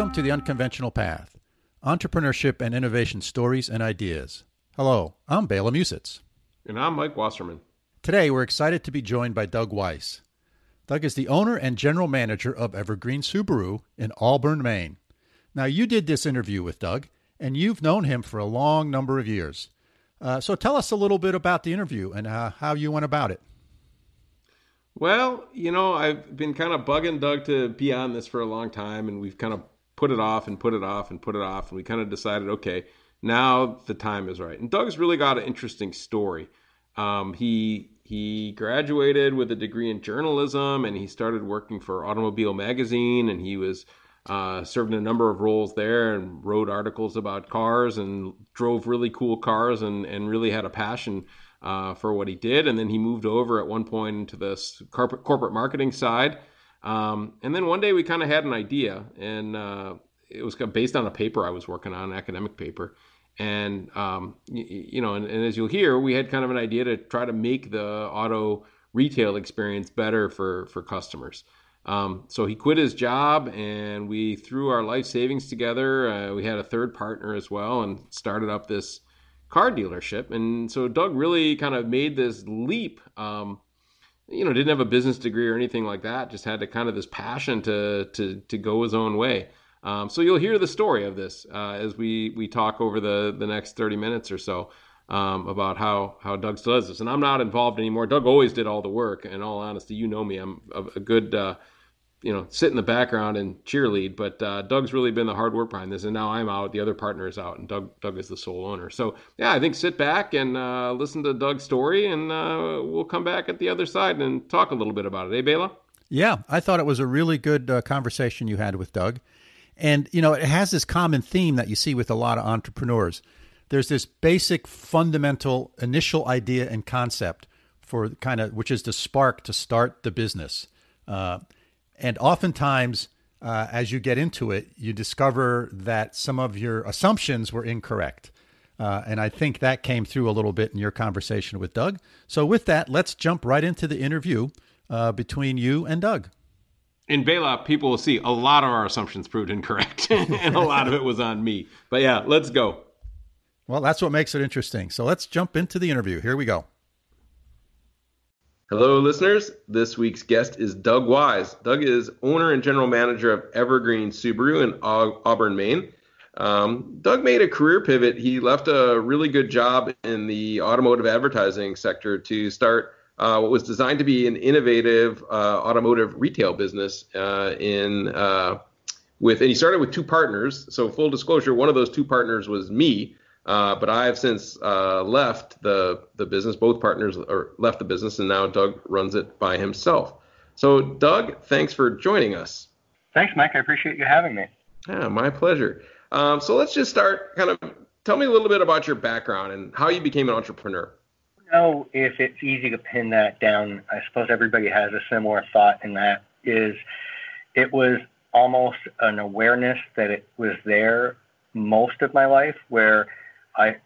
Welcome to the Unconventional Path Entrepreneurship and Innovation Stories and Ideas. Hello, I'm Bela Musits. And I'm Mike Wasserman. Today, we're excited to be joined by Doug Weisz. Doug is the owner and general manager of Evergreen Subaru in Auburn, Maine. Now, you did this interview with Doug, and you've known him for a long number of years. Uh, so tell us a little bit about the interview and uh, how you went about it. Well, you know, I've been kind of bugging Doug to be on this for a long time, and we've kind of put it off and put it off and put it off, and we kind of decided, okay, now the time is right. And Doug's really got an interesting story. Um, he he graduated with a degree in journalism, and he started working for Automobile Magazine, and he was uh, served in a number of roles there and wrote articles about cars and drove really cool cars and, and really had a passion uh, for what he did. And then he moved over at one point into this corporate, corporate marketing side. Um, and then one day we kind of had an idea, and uh, it was based on a paper I was working on, an academic paper. And, um, you, you, know, and, and as you'll hear, we had kind of an idea to try to make the auto retail experience better for, for customers. Um, so he quit his job, and we threw our life savings together. Uh, we had a third partner as well, and started up this car dealership. And so Doug really kind of made this leap. Um, you know, didn't have a business degree or anything like that. Just had to kind of this passion to to to go his own way. Um, so you'll hear the story of this uh, as we we talk over the the next thirty minutes or so. Um, about how how Doug does this. And I'm not involved anymore. Doug always did all the work. In all honesty, you know me. I'm a, a good uh, you know, sit in the background and cheerlead. But uh, Doug's really been the hard work behind this, and now I'm out. The other partner is out, and Doug Doug is the sole owner. So yeah, I think sit back and uh, listen to Doug's story, and uh, we'll come back at the other side and talk a little bit about it. Eh, Bela? Yeah, I thought it was a really good uh, conversation you had with Doug, and you know, it has this common theme that you see with a lot of entrepreneurs. There's this basic, fundamental, initial idea and concept for kind of which is the spark to start the business. And oftentimes, uh, as you get into it, you discover that some of your assumptions were incorrect. Uh, and I think that came through a little bit in your conversation with Doug. So, with that, let's jump right into the interview uh, between you and Doug. In Bela, people will see a lot of our assumptions proved incorrect, and a lot of it was on me. But yeah, let's go. Well, that's what makes it interesting. So, let's jump into the interview. Here we go. Hello, listeners. This week's guest is Doug Weisz. Doug is owner and general manager of Evergreen Subaru in Auburn, Maine. Um, Doug made a career pivot. He left a really good job in the automotive advertising sector to start uh, what was designed to be an innovative uh, automotive retail business. Uh, in uh, with, and he started with two partners. So, full disclosure, one of those two partners was me. Uh, but I have since uh, left the the business. Both partners are left the business, and now Doug runs it by himself. So, Doug, thanks for joining us. Thanks, Mike. I appreciate you having me. Yeah, my pleasure. Um, so let's just start. Kind of tell me a little bit about your background and how you became an entrepreneur. know if it's easy to pin that down. I suppose everybody has a similar thought, and that is, it was almost an awareness that it was there most of my life, where I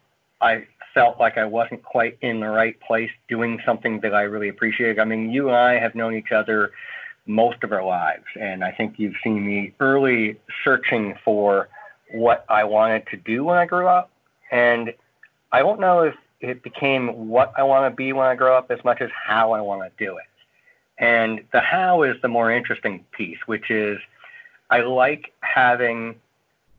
I felt like I wasn't quite in the right place doing something that I really appreciated. I mean, you and I have known each other most of our lives, and I think you've seen me early searching for what I wanted to do when I grew up. And I don't know if it became what I want to be when I grow up as much as how I want to do it. And the how is the more interesting piece, which is I like having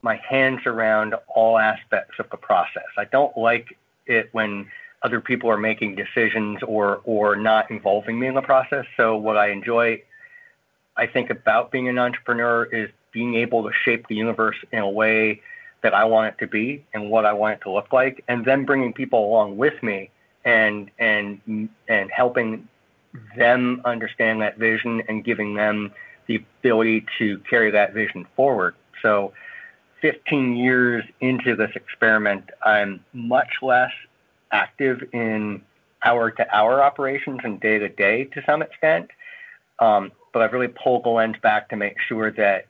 my hands around all aspects of the process. I don't like it when other people are making decisions or or not involving me in the process. So what I enjoy I think about being an entrepreneur is being able to shape the universe in a way that I want it to be and what I want it to look like and then bringing people along with me and and and helping them understand that vision and giving them the ability to carry that vision forward. So 15 years into this experiment, I'm much less active in hour to hour operations and day to day to some extent. Um, but I've really pulled the lens back to make sure that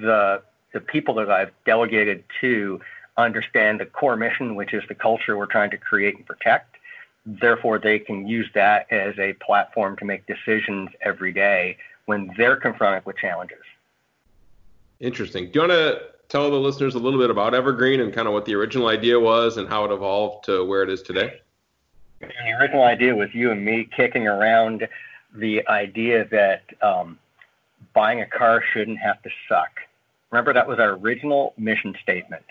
the the people that I've delegated to understand the core mission, which is the culture we're trying to create and protect. Therefore, they can use that as a platform to make decisions every day when they're confronted with challenges. Interesting. Do you want to tell the listeners a little bit about Evergreen and kind of what the original idea was and how it evolved to where it is today? The original idea was you and me kicking around the idea that um, buying a car shouldn't have to suck. Remember, that was our original mission statement.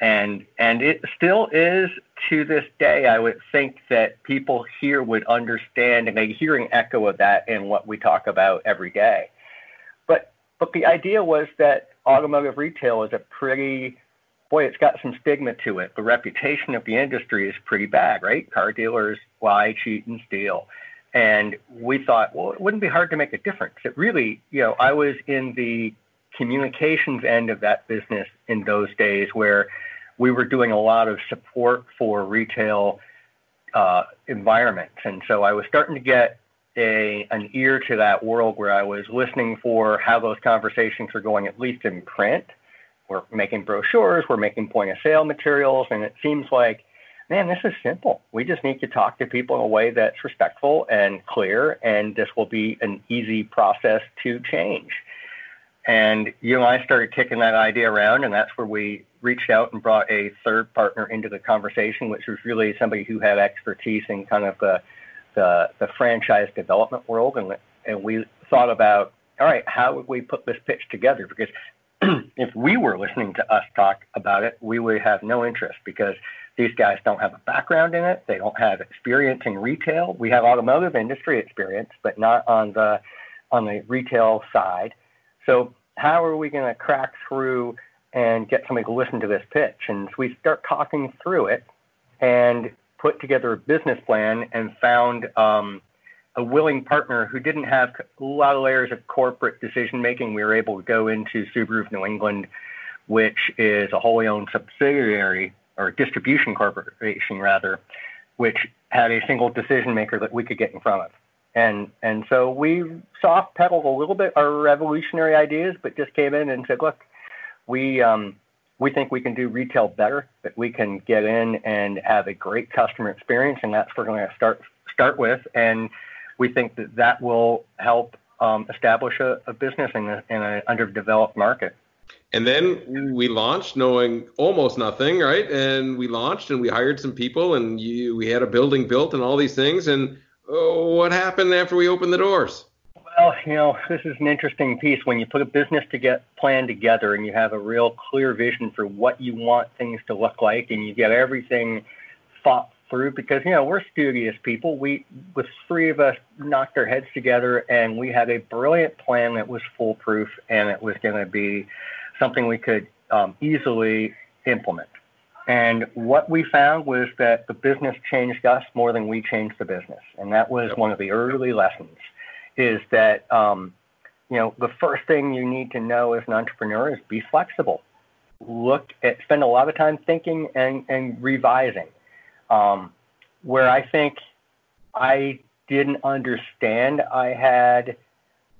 And, and it still is to this day. I would think that people here would understand and they hear an echo of that in what we talk about every day. But, but the idea was that automotive retail is a pretty boy, it's got some stigma to it. The reputation of the industry is pretty bad, right? Car dealers lie, cheat, and steal. And we thought, well, it wouldn't be hard to make a difference. It really, you know, I was in the communications end of that business in those days where we were doing a lot of support for retail uh, environments. And so I was starting to get a an ear to that world where I was listening for how those conversations are going, at least in print. We're making brochures, we're making point of sale materials, and it seems like man, this is simple. We just need to talk to people in a way that's respectful and clear, and this will be an easy process to change. And you and I started kicking that idea around, and that's where we reached out and brought a third partner into the conversation, which was really somebody who had expertise in kind of the the, the franchise development world, and and we thought about, all right, how would we put this pitch together? Because if we were listening to us talk about it, we would have no interest because these guys don't have a background in it. They don't have experience in retail. We have automotive industry experience, but not on the on the retail side. So how are we going to crack through and get somebody to listen to this pitch? And so we start talking through it and put together a business plan and found um, a willing partner who didn't have a lot of layers of corporate decision making. We were able to go into Subaru of New England, which is a wholly owned subsidiary or distribution corporation rather, which had a single decision maker that we could get in front of. And and so we soft pedaled a little bit our revolutionary ideas, but just came in and said, look, we um, we think we can do retail better, that we can get in and have a great customer experience, and that's what we're going to start start with. And we think that that will help um, establish a, a business in, a, in an underdeveloped market. And then we launched knowing almost nothing, right? And we launched and we hired some people and you, we had a building built and all these things. And oh, what happened after we opened the doors? Well, you know, this is an interesting piece. When you put a business to get plan together and you have a real clear vision for what you want things to look like and you get everything thought through because you know we're studious people. We with three of us knocked our heads together and we had a brilliant plan that was foolproof and it was going to be something we could um, easily implement. And what we found was that the business changed us more than we changed the business, and that was one of the early lessons. Is that um, you know the first thing you need to know as an entrepreneur is be flexible. Look at spend a lot of time thinking and, and revising. Um, where I think I didn't understand I had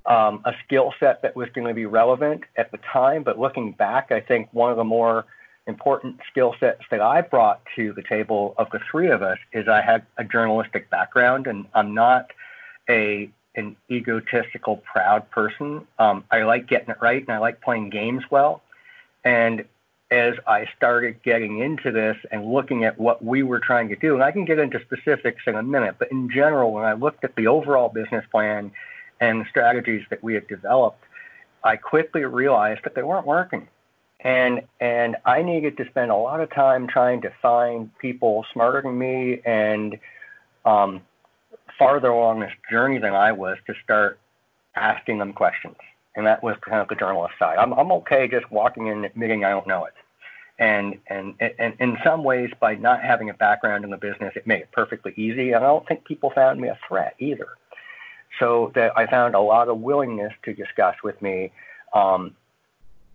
um, a skill set that was going to be relevant at the time. But looking back, I think one of the more important skill sets that I brought to the table of the three of us is I had a journalistic background, and I'm not a an egotistical, proud person. Um, I like getting it right, and I like playing games well. And as I started getting into this and looking at what we were trying to do, and I can get into specifics in a minute, but in general, when I looked at the overall business plan and the strategies that we had developed, I quickly realized that they weren't working. And and I needed to spend a lot of time trying to find people smarter than me and um, farther along this journey than I was to start asking them questions. And that was kind of the journalist side. I'm I'm okay just walking in admitting I don't know it. And, and and in some ways, by not having a background in the business, it made it perfectly easy. And I don't think people found me a threat either. So that I found a lot of willingness to discuss with me um,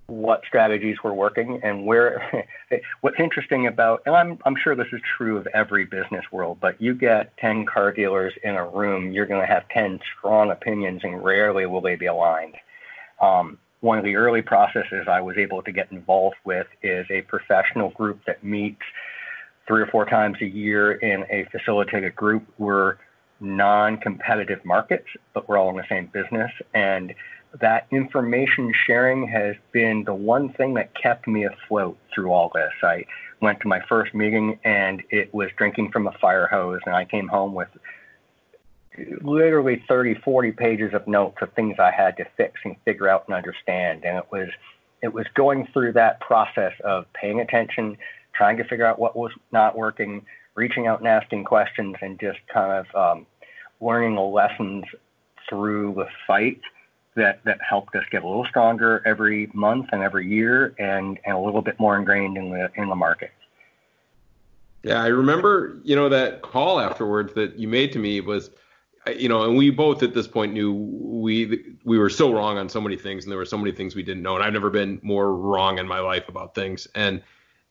what strategies were working and where. what's interesting about, and I'm I'm sure this is true of every business world, but you get 10 car dealers in a room, you're going to have 10 strong opinions, and rarely will they be aligned. Um, one of the early processes I was able to get involved with is a professional group that meets three or four times a year in a facilitated group. We're non-competitive markets, but we're all in the same business. And that information sharing has been the one thing that kept me afloat through all this. I went to my first meeting and it was drinking from a fire hose, and I came home with literally 30, 40 pages of notes of things I had to fix and figure out and understand. And it was it was going through that process of paying attention, trying to figure out what was not working, reaching out and asking questions, and just kind of um, learning the lessons through the fight that, that helped us get a little stronger every month and every year and, and a little bit more ingrained in the in the market. Yeah, I remember, you know, that call afterwards that you made to me was you know, and we both at this point knew we we were so wrong on so many things, and there were so many things we didn't know. And I've never been more wrong in my life about things. And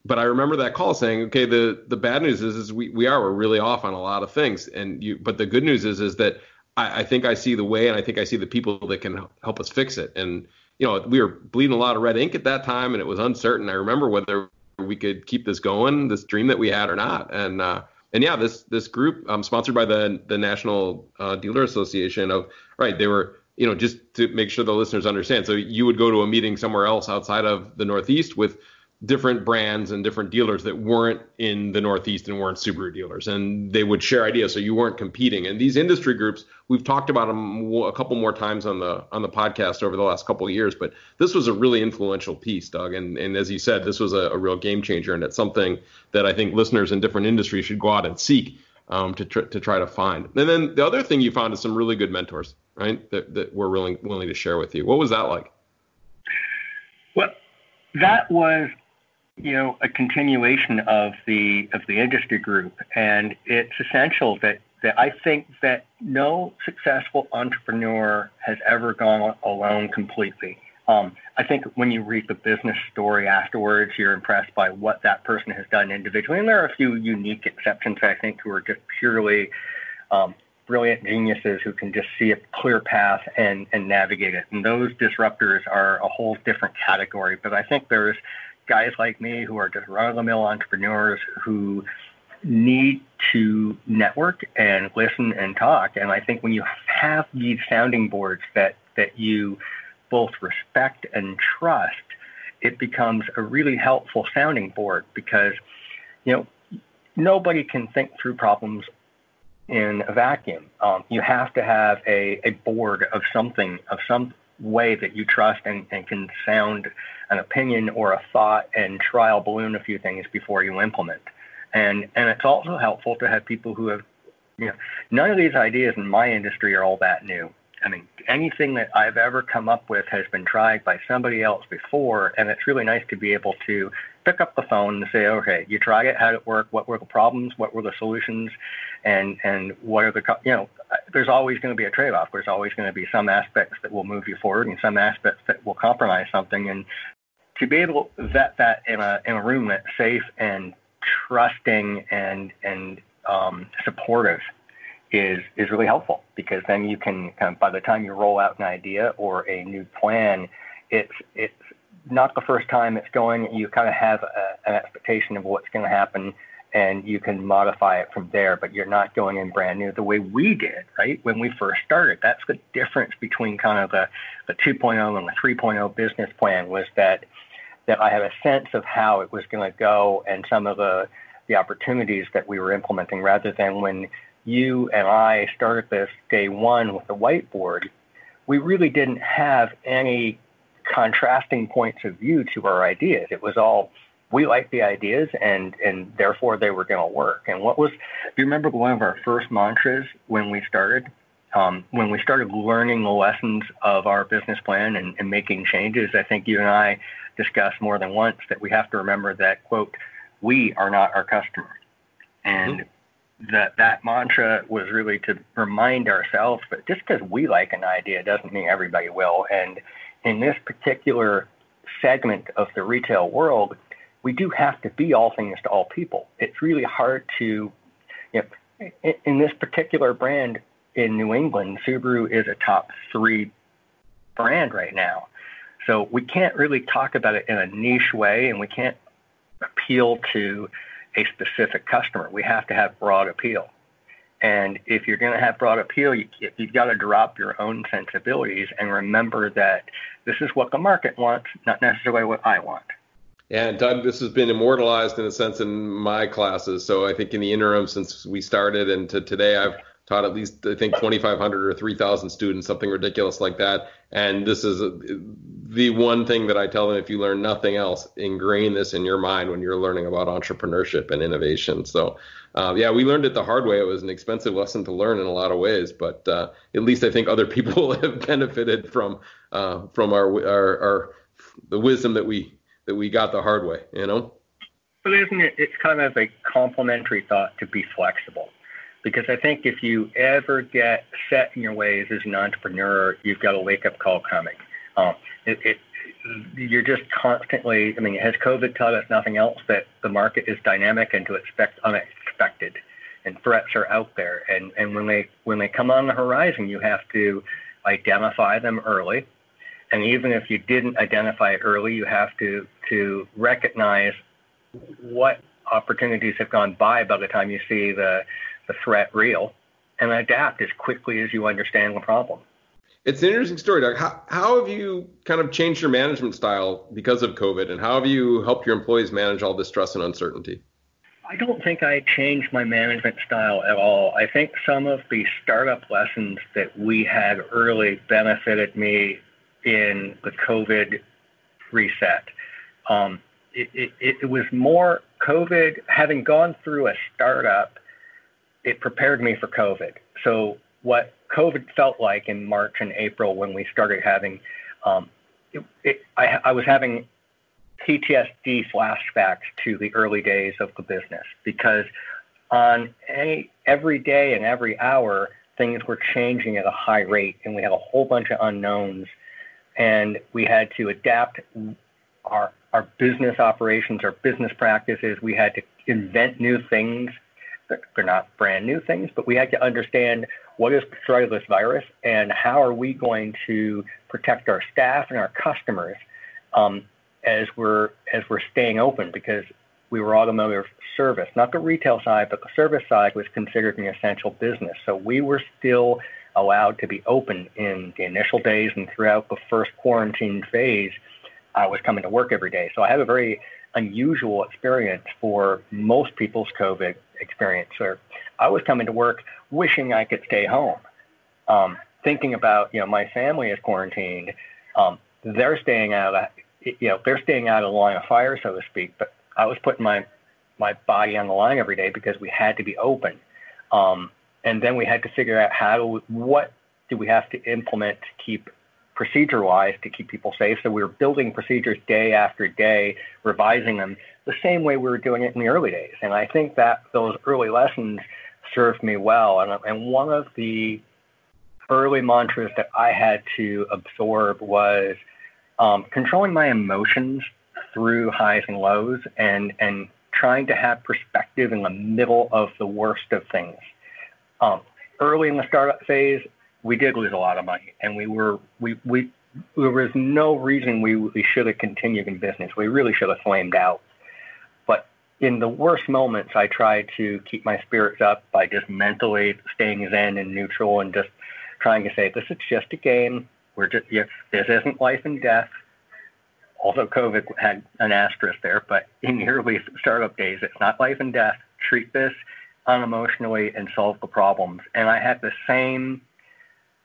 but I remember that call saying, okay, the the bad news is is we we are we're really off on a lot of things, and you. But the good news is is that I, I think I see the way, and I think I see the people that can help us fix it. And you know, we were bleeding a lot of red ink at that time, and it was uncertain. I remember whether we could keep this going, this dream that we had, or not. And uh, and yeah, this this group um, sponsored by the the National uh, Dealer Association of right, they were you know just to make sure the listeners understand. So you would go to a meeting somewhere else outside of the Northeast with different brands and different dealers that weren't in the Northeast and weren't Subaru dealers, and they would share ideas, so you weren't competing. And these industry groups, we've talked about them a couple more times on the on the podcast over the last couple of years, but this was a really influential piece, Doug. And and as you said, this was a, a real game changer, and it's something that I think listeners in different industries should go out and seek um, to tr- to try to find. And then the other thing you found is some really good mentors, right? That that were willing willing to share with you. What was that like? Well, that was you know, a continuation of the of the industry group, and it's essential that that I think that no successful entrepreneur has ever gone alone completely. Um, I think when you read the business story afterwards, you're impressed by what that person has done individually, and there are a few unique exceptions I think who are just purely um, brilliant geniuses who can just see a clear path and and navigate it. And those disruptors are a whole different category. But I think there's guys like me who are just run of the mill entrepreneurs who need to network and listen and talk. And I think when you have these sounding boards that, that you both respect and trust, it becomes a really helpful sounding board because, you know, nobody can think through problems in a vacuum. Um, you have to have a, a board of something, of some way that you trust and, and can sound an opinion or a thought and trial balloon a few things before you implement. And and it's also helpful to have people who have you know none of these ideas in my industry are all that new. I mean, anything that I've ever come up with has been tried by somebody else before, and it's really nice to be able to pick up the phone and say, okay, you tried it, how did it work? What were the problems? What were the solutions? And and what are the you know? There's always going to be a trade-off. There's always going to be some aspects that will move you forward, and some aspects that will compromise something. And to be able to vet that in a in a room that's safe and trusting and and um, supportive is is really helpful because then you can kind of by the time you roll out an idea or a new plan, it's it's not the first time it's going. You kind of have a, an expectation of what's going to happen, and you can modify it from there. But you're not going in brand new the way we did, right? When we first started, that's the difference between kind of the the 2.0 and the 3.0 business plan was that that I had a sense of how it was going to go and some of the the opportunities that we were implementing rather than when you and I started this day one with the whiteboard, we really didn't have any contrasting points of view to our ideas. It was all we liked the ideas and and therefore they were going to work. And what was do you remember one of our first mantras when we started? Um, when we started learning the lessons of our business plan and, and making changes, I think you and I discussed more than once that we have to remember that quote, we are not our customer. And mm-hmm that that mantra was really to remind ourselves that just because we like an idea doesn't mean everybody will. And in this particular segment of the retail world, we do have to be all things to all people. It's really hard to, you know, in, in this particular brand in New England, Subaru is a top three brand right now. So we can't really talk about it in a niche way, and we can't appeal to a specific customer. We have to have broad appeal. And if you're going to have broad appeal, you, you've got to drop your own sensibilities and remember that this is what the market wants, not necessarily what I want. And Doug, this has been immortalized in a sense in my classes. So I think in the interim since we started and to today, I've taught at least I think 2,500 or 3,000 students, something ridiculous like that. And this is a, the one thing that I tell them: if you learn nothing else, ingrain this in your mind when you're learning about entrepreneurship and innovation. So, uh, yeah, we learned it the hard way. It was an expensive lesson to learn in a lot of ways, but uh, at least I think other people have benefited from uh, from our, our our the wisdom that we that we got the hard way. You know. But isn't it? It's kind of a complementary thought to be flexible because I think if you ever get set in your ways as an entrepreneur, you've got a wake up call coming. Um, it, it, you're just constantly, I mean, has COVID taught us nothing else that the market is dynamic and to expect unexpected and threats are out there. And, and when they, when they come on the horizon, you have to identify them early. And even if you didn't identify it early, you have to, to recognize what opportunities have gone by by the time you see the, the threat real and adapt as quickly as you understand the problem. It's an interesting story, Doug. How, how have you kind of changed your management style because of COVID, and how have you helped your employees manage all this stress and uncertainty? I don't think I changed my management style at all. I think some of the startup lessons that we had early benefited me in the COVID reset. Um, it, it, it was more COVID, having gone through a startup it prepared me for COVID. So what COVID felt like in March and April when we started having, um, it, it, I, I was having PTSD flashbacks to the early days of the business because on any every day and every hour things were changing at a high rate and we had a whole bunch of unknowns and we had to adapt our our business operations our business practices we had to invent new things they're not brand new things, but we had to understand what is this virus and how are we going to protect our staff and our customers um, as we're as we're staying open because we were automotive service, not the retail side, but the service side was considered an essential business. So we were still allowed to be open in the initial days and throughout the first quarantine phase. I was coming to work every day. So I have a very unusual experience for most people's COVID experience where I was coming to work wishing I could stay home, um, thinking about you know my family is quarantined, um, they're staying out of you know they're staying out of the line of fire so to speak, but I was putting my my body on the line every day because we had to be open, um, and then we had to figure out how do what do we have to implement to keep procedure wise to keep people safe. So we were building procedures day after day, revising them the same way we were doing it in the early days. And I think that those early lessons served me well. And, and one of the early mantras that I had to absorb was um, controlling my emotions through highs and lows and, and trying to have perspective in the middle of the worst of things. Um, early in the startup phase, we did lose a lot of money, and we were we we there was no reason we we should have continued in business. We really should have flamed out. But in the worst moments, I tried to keep my spirits up by just mentally staying zen and neutral, and just trying to say, "This is just a game. We're just yeah, this isn't life and death." Although COVID had an asterisk there, but in the early startup days, it's not life and death. Treat this unemotionally and solve the problems. And I had the same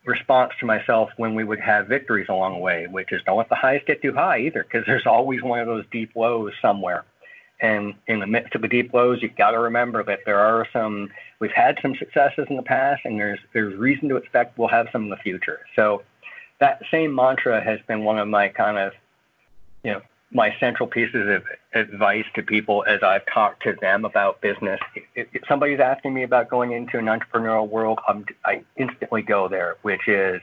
response to myself when we would have victories along the way, which is don't let the highs get too high either, because there's always one of those deep lows somewhere. And in the midst of the deep lows, you've got to remember that there are some. We've had some successes in the past, and there's there's reason to expect we'll have some in the future. So that same mantra has been one of my kind of, you know, my central pieces of advice to people as I've talked to them about business. If, if somebody's asking me about going into an entrepreneurial world, I'm, I instantly go there, which is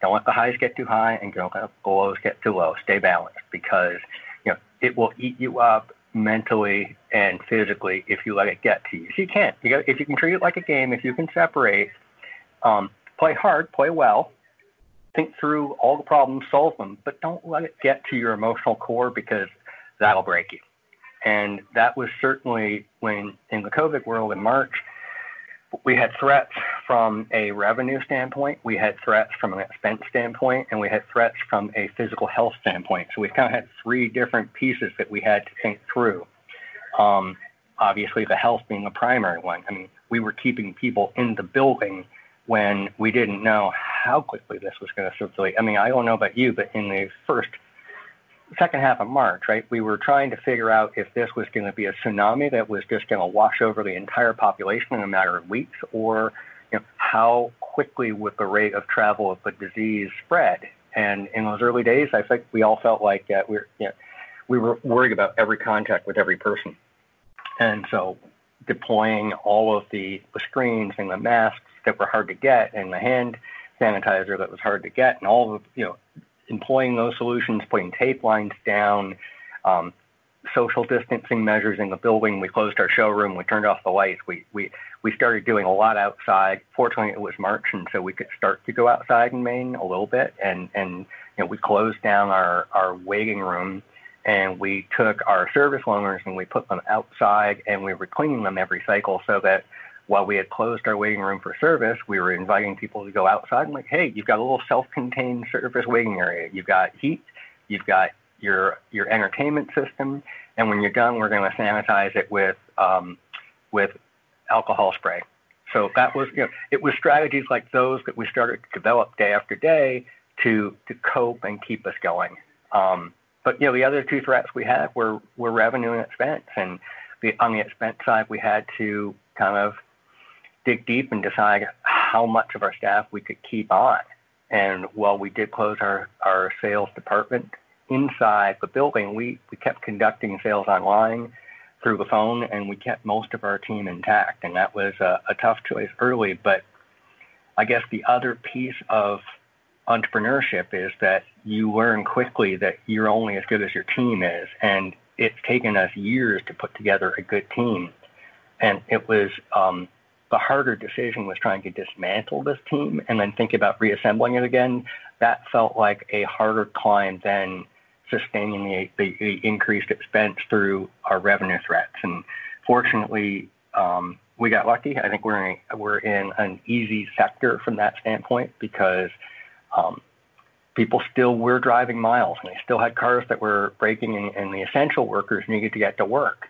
don't let the highs get too high and don't let the lows get too low. Stay balanced because you know it will eat you up mentally and physically if you let it get to you. So you can't. You got, if you can treat it like a game, if you can separate, um, play hard, play well, think through all the problems, solve them, but don't let it get to your emotional core because that'll break you. And that was certainly when in the COVID world in March, we had threats from a revenue standpoint, we had threats from an expense standpoint, and we had threats from a physical health standpoint. So we kind of had three different pieces that we had to think through. Um, obviously, the health being the primary one. I mean, we were keeping people in the building when we didn't know how quickly this was going to circulate. I mean, I don't know about you, but in the first second half of March, right, we were trying to figure out if this was going to be a tsunami that was just going to wash over the entire population in a matter of weeks, or you know, how quickly would the rate of travel of the disease spread. And in those early days, I think we all felt like we, were, you know, we were worried about every contact with every person. And so deploying all of the, the screens and the masks that were hard to get and the hand sanitizer that was hard to get and all of you know employing those solutions, putting tape lines down, um, social distancing measures in the building. We closed our showroom. We turned off the lights. We we we started doing a lot outside. Fortunately, it was March, and so we could start to go outside in Maine a little bit. And and you know we closed down our our waiting room, and we took our service loaners and we put them outside, and we were cleaning them every cycle so that while we had closed our waiting room for service, we were inviting people to go outside and like, hey, you've got a little self-contained service waiting area. You've got heat, you've got your your entertainment system, and when you're done, we're going to sanitize it with um, with alcohol spray. So that was, you know, it was strategies like those that we started to develop day after day to to cope and keep us going. Um, but you know, the other two threats we had were were revenue and expense, and the, on the expense side, we had to kind of dig deep and decide how much of our staff we could keep on. And while we did close our, our sales department inside the building, we, we kept conducting sales online through the phone and we kept most of our team intact. And that was a, a tough choice early. But I guess the other piece of entrepreneurship is that you learn quickly that you're only as good as your team is. And it's taken us years to put together a good team. And it was um, the harder decision was trying to dismantle this team and then think about reassembling it again. That felt like a harder climb than sustaining the, the, the increased expense through our revenue threats. And fortunately, um, we got lucky. I think we're in, we're in an easy sector from that standpoint because um, people still were driving miles and they still had cars that were breaking and, and the essential workers needed to get to work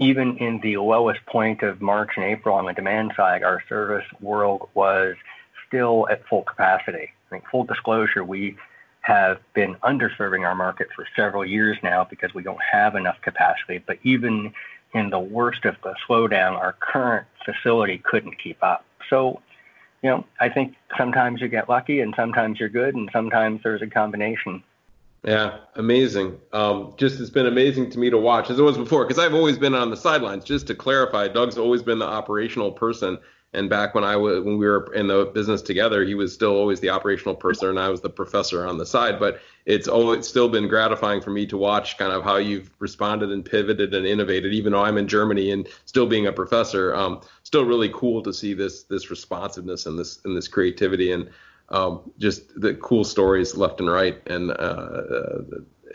even in the lowest point of March and April on the demand side, our service world was still at full capacity. I think full disclosure, we have been underserving our market for several years now because we don't have enough capacity. But even in the worst of the slowdown, our current facility couldn't keep up. So, you know, I think sometimes you get lucky and sometimes you're good and sometimes there's a combination. Yeah, amazing. Um, just it's been amazing to me to watch as it was before because I've always been on the sidelines. Just to clarify, Doug's always been the operational person, and back when I was when we were in the business together, he was still always the operational person, and I was the professor on the side. But it's always still been gratifying for me to watch kind of how you've responded and pivoted and innovated, even though I'm in Germany and still being a professor. Um, still really cool to see this this responsiveness and this and this creativity and um, just the cool stories left and right, and uh, uh,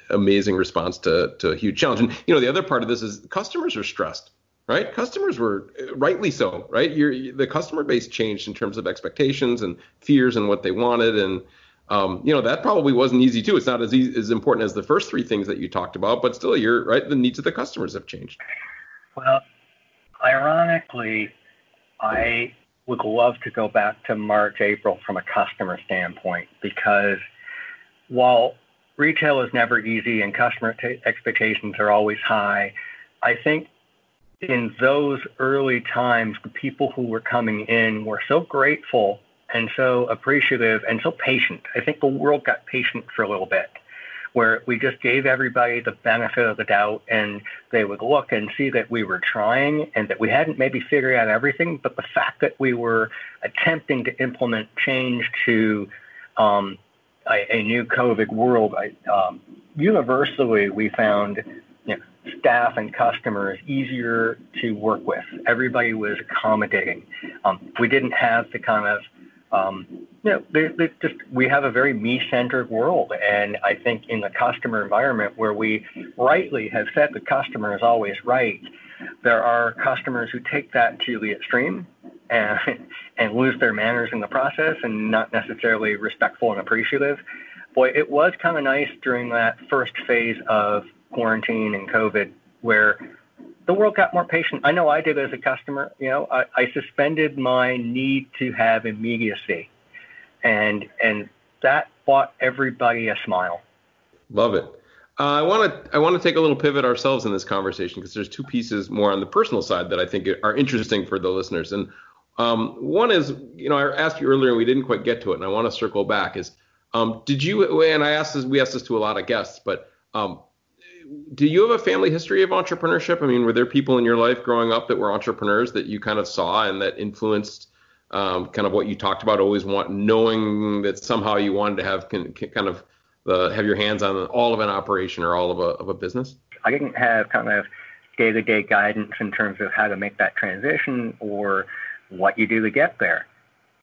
amazing response to to a huge challenge. And you know, the other part of this is customers are stressed, right? Customers were rightly so, right? The customer base changed in terms of expectations and fears and what they wanted, and um, you know that probably wasn't easy too. It's not as easy, as important as the first three things that you talked about, but still, you're right. The needs of the customers have changed. Well, ironically, I would love to go back to March, April from a customer standpoint because while retail is never easy and customer t- expectations are always high, I think in those early times, the people who were coming in were so grateful and so appreciative and so patient. I think the world got patient for a little bit where we just gave everybody the benefit of the doubt and they would look and see that we were trying and that we hadn't maybe figured out everything, but the fact that we were attempting to implement change to um, a, a, new COVID world, I, um, universally we found you know, staff and customers easier to work with. Everybody was accommodating. Um, we didn't have the kind of um, you know, they, they just we have a very me-centered world, and I think in the customer environment where we rightly have said the customer is always right, there are customers who take that to the extreme, and and lose their manners in the process and not necessarily respectful and appreciative. Boy, it was kind of nice during that first phase of quarantine and COVID where the world got more patient. I know I did as a customer. You know, I, I suspended my need to have immediacy, and and that bought everybody a smile. Love it. Uh, I want to I want to take a little pivot ourselves in this conversation because there's two pieces more on the personal side that I think are interesting for the listeners. And um, one is, you know, I asked you earlier and we didn't quite get to it, and I want to circle back. Is um, did you? And I asked this, we asked this to a lot of guests, but um, do you have a family history of entrepreneurship? I mean, were there people in your life growing up that were entrepreneurs that you kind of saw and that influenced um, kind of what you talked about? Always want knowing that somehow you wanted to have can, can kind of the, have your hands on all of an operation or all of a of a business. I didn't have kind of day to day guidance in terms of how to make that transition or what you do to get there.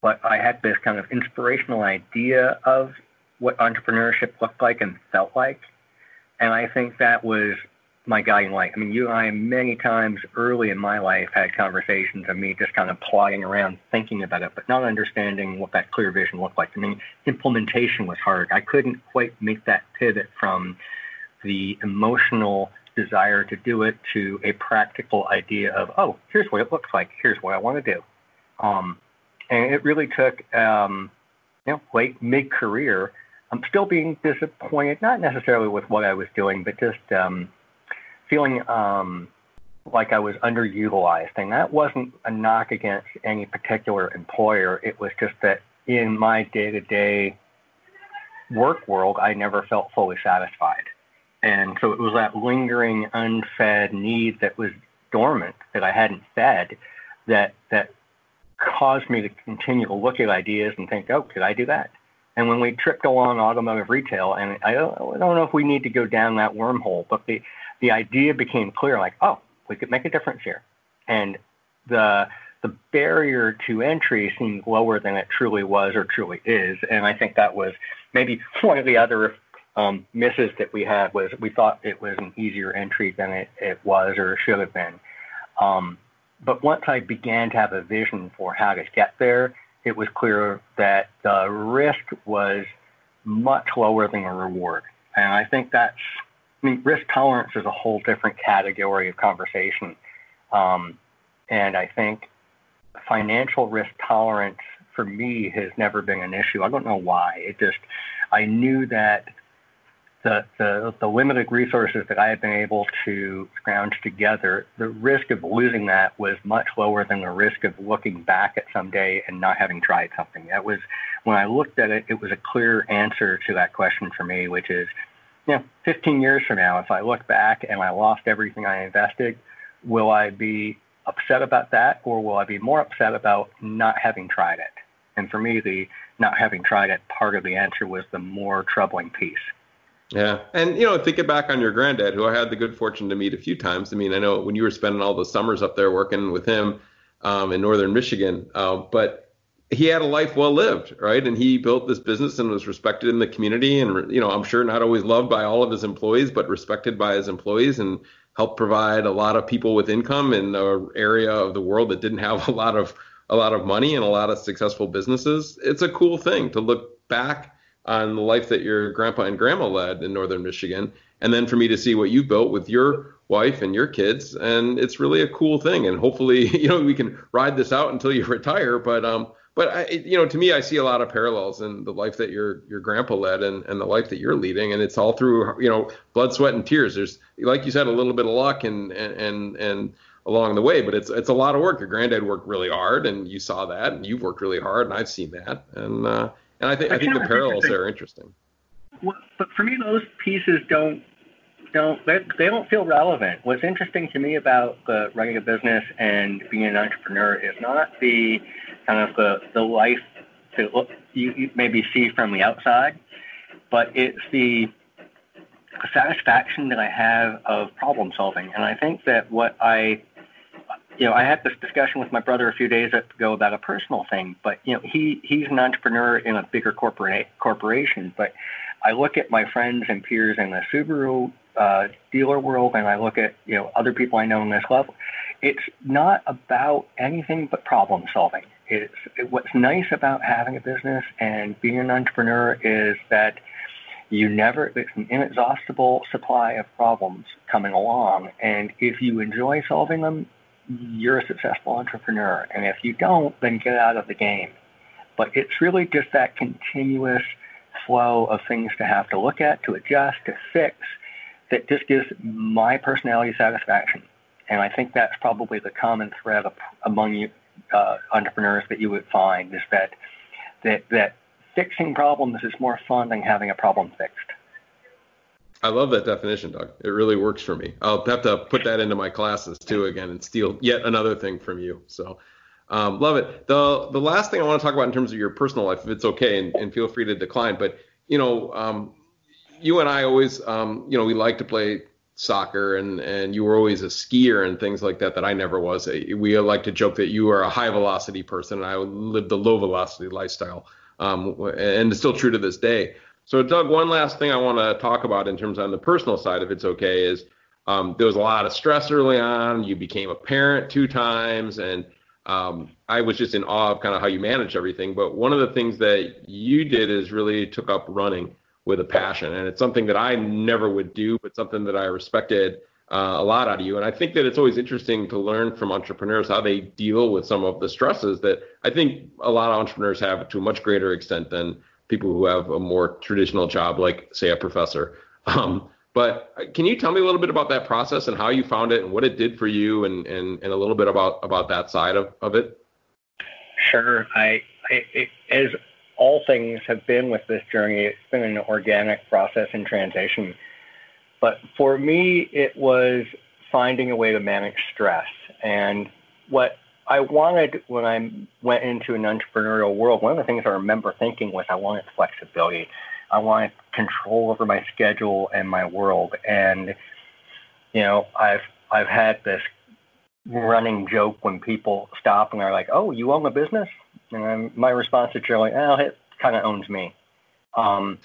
But I had this kind of inspirational idea of what entrepreneurship looked like and felt like and I think that was my guiding light. I mean, you and I many times early in my life had conversations of me just kind of plodding around thinking about it, but not understanding what that clear vision looked like. I mean, implementation was hard. I couldn't quite make that pivot from the emotional desire to do it to a practical idea of, oh, here's what it looks like. Here's what I want to do. Um, and it really took, um, you know, late mid-career I'm still being disappointed, not necessarily with what I was doing, but just um, feeling um, like I was underutilized. And that wasn't a knock against any particular employer. It was just that in my day to day work world, I never felt fully satisfied. And so it was that lingering, unfed need that was dormant that I hadn't fed that, that caused me to continue to look at ideas and think, oh, could I do that? And when we tripped along automotive retail, and I don't, I don't know if we need to go down that wormhole, but the, the idea became clear like, oh, we could make a difference here. And the, the barrier to entry seemed lower than it truly was or truly is. And I think that was maybe one of the other um, misses that we had was we thought it was an easier entry than it, it was or should have been. Um, but once I began to have a vision for how to get there, it was clear that the risk was much lower than the reward. And I think that's, I mean, risk tolerance is a whole different category of conversation. Um, and I think financial risk tolerance for me has never been an issue. I don't know why. It just, I knew that the, the, the limited resources that I had been able to scrounge together, the risk of losing that was much lower than the risk of looking back at some day and not having tried something. That was, when I looked at it, it was a clear answer to that question for me, which is, you know, 15 years from now, if I look back and I lost everything I invested, will I be upset about that or will I be more upset about not having tried it? And for me, the not having tried it part of the answer was the more troubling piece. Yeah, and you know, thinking back on your granddad, who I had the good fortune to meet a few times. I mean, I know when you were spending all the summers up there working with him um, in northern Michigan, uh, but he had a life well lived, right? And he built this business and was respected in the community, and you know, I'm sure not always loved by all of his employees, but respected by his employees, and helped provide a lot of people with income in an area of the world that didn't have a lot of a lot of money and a lot of successful businesses. It's a cool thing to look back on the life that your grandpa and grandma led in northern Michigan, and then for me to see what you built with your wife and your kids, and it's really a cool thing. And hopefully, you know, we can ride this out until you retire. But um, but I, you know, to me, I see a lot of parallels in the life that your your grandpa led and, and the life that you're leading, and it's all through you know blood, sweat, and tears. There's like you said, a little bit of luck and and and along the way, but it's it's a lot of work. Your granddad worked really hard, and you saw that, and you've worked really hard, and I've seen that, and uh, and I think I think the parallels there are interesting. Well, but for me, those pieces don't don't they, they don't feel relevant. What's interesting to me about the running a business and being an entrepreneur is not the kind of the, the life that look, you, you maybe see from the outside, but it's the satisfaction that I have of problem solving. And I think that what I you know, I had this discussion with my brother a few days ago about a personal thing, but you know, he he's an entrepreneur in a bigger corporate corporation. But I look at my friends and peers in the Subaru uh, dealer world, and I look at you know other people I know in this level. it's not about anything but problem solving. It's what's nice about having a business and being an entrepreneur is that you never it's an inexhaustible supply of problems coming along and if you enjoy solving them you're a successful entrepreneur and if you don't then get out of the game but it's really just that continuous flow of things to have to look at to adjust to fix that just gives my personality satisfaction and i think that's probably the common thread among you uh, entrepreneurs that you would find is that that that fixing problems is more fun than having a problem fixed. I love that definition, Doug. It really works for me. I'll have to put that into my classes too again and steal yet another thing from you. So um, love it. The the last thing I want to talk about in terms of your personal life, if it's okay, and, and feel free to decline, but you know, um, you and I always, um, you know, we like to play soccer and and you were always a skier and things like that that I never was. We like to joke that you are a high velocity person and I lived a low velocity lifestyle um, and it's still true to this day. So, Doug, one last thing I want to talk about in terms on the personal side, if it's okay, is um, there was a lot of stress early on. You became a parent two times, and um, I was just in awe of kind of how you managed everything. But one of the things that you did is really took up running with a passion, and it's something that I never would do, but something that I respected uh, a lot out of you. And I think that it's always interesting to learn from entrepreneurs how they deal with some of the stresses that I think a lot of entrepreneurs have to a much greater extent than people who have a more traditional job, like say a professor. Um, but can you tell me a little bit about that process and how you found it and what it did for you and, and, and a little bit about, about that side of, of it? Sure. I, I it, as all things have been with this journey, it's been an organic process and transition but for me, it was finding a way to manage stress. And what I wanted when I went into an entrepreneurial world, one of the things I remember thinking was I wanted flexibility. I wanted control over my schedule and my world. And, you know, I've I've had this running joke when people stop and are like, "Oh, you own a business?" And I'm, my response is generally, "Oh, it kind of owns me." Um,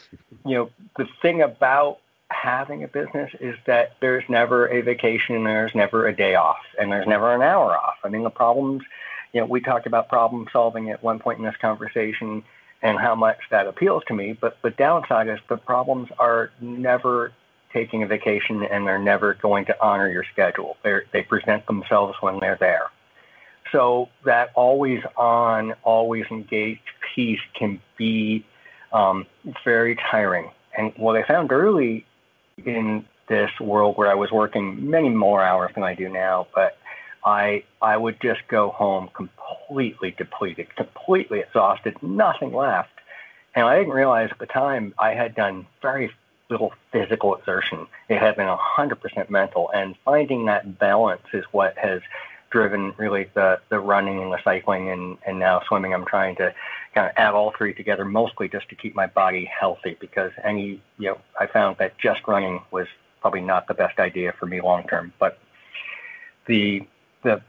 you know, the thing about having a business is that there's never a vacation and there's never a day off and there's never an hour off. I mean, the problems, you know, we talked about problem solving at one point in this conversation and how much that appeals to me, but the downside is the problems are never taking a vacation and they're never going to honor your schedule. they they present themselves when they're there. So that always on, always engaged piece can be um, very tiring. And what I found early in this world where I was working many more hours than I do now, but I I would just go home completely depleted, completely exhausted, nothing left. And I didn't realize at the time I had done very little physical exertion. It had been 100% mental, and finding that balance is what has driven really the, the running and the cycling and, and now swimming. I'm trying to kind of add all three together, mostly just to keep my body healthy because any, you know, I found that just running was probably not the best idea for me long term. But the, the,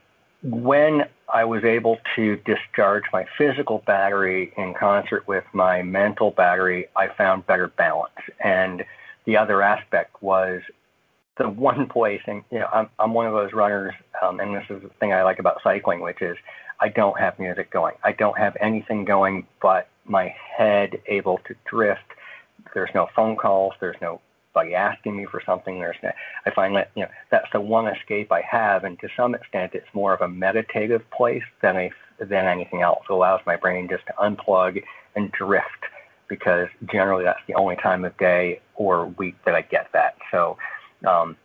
when I was able to discharge my physical battery in concert with my mental battery, I found better balance. And the other aspect was the one place, and you know, I'm I'm one of those runners, um, and this is the thing I like about cycling, which is I don't have music going. I don't have anything going but my head able to drift. There's no phone calls. There's nobody asking me for something. There's no, I find that you know that's the one escape I have, and to some extent, it's more of a meditative place than a than anything else. It allows my brain just to unplug and drift because generally that's the only time of day or week that I get that. So um,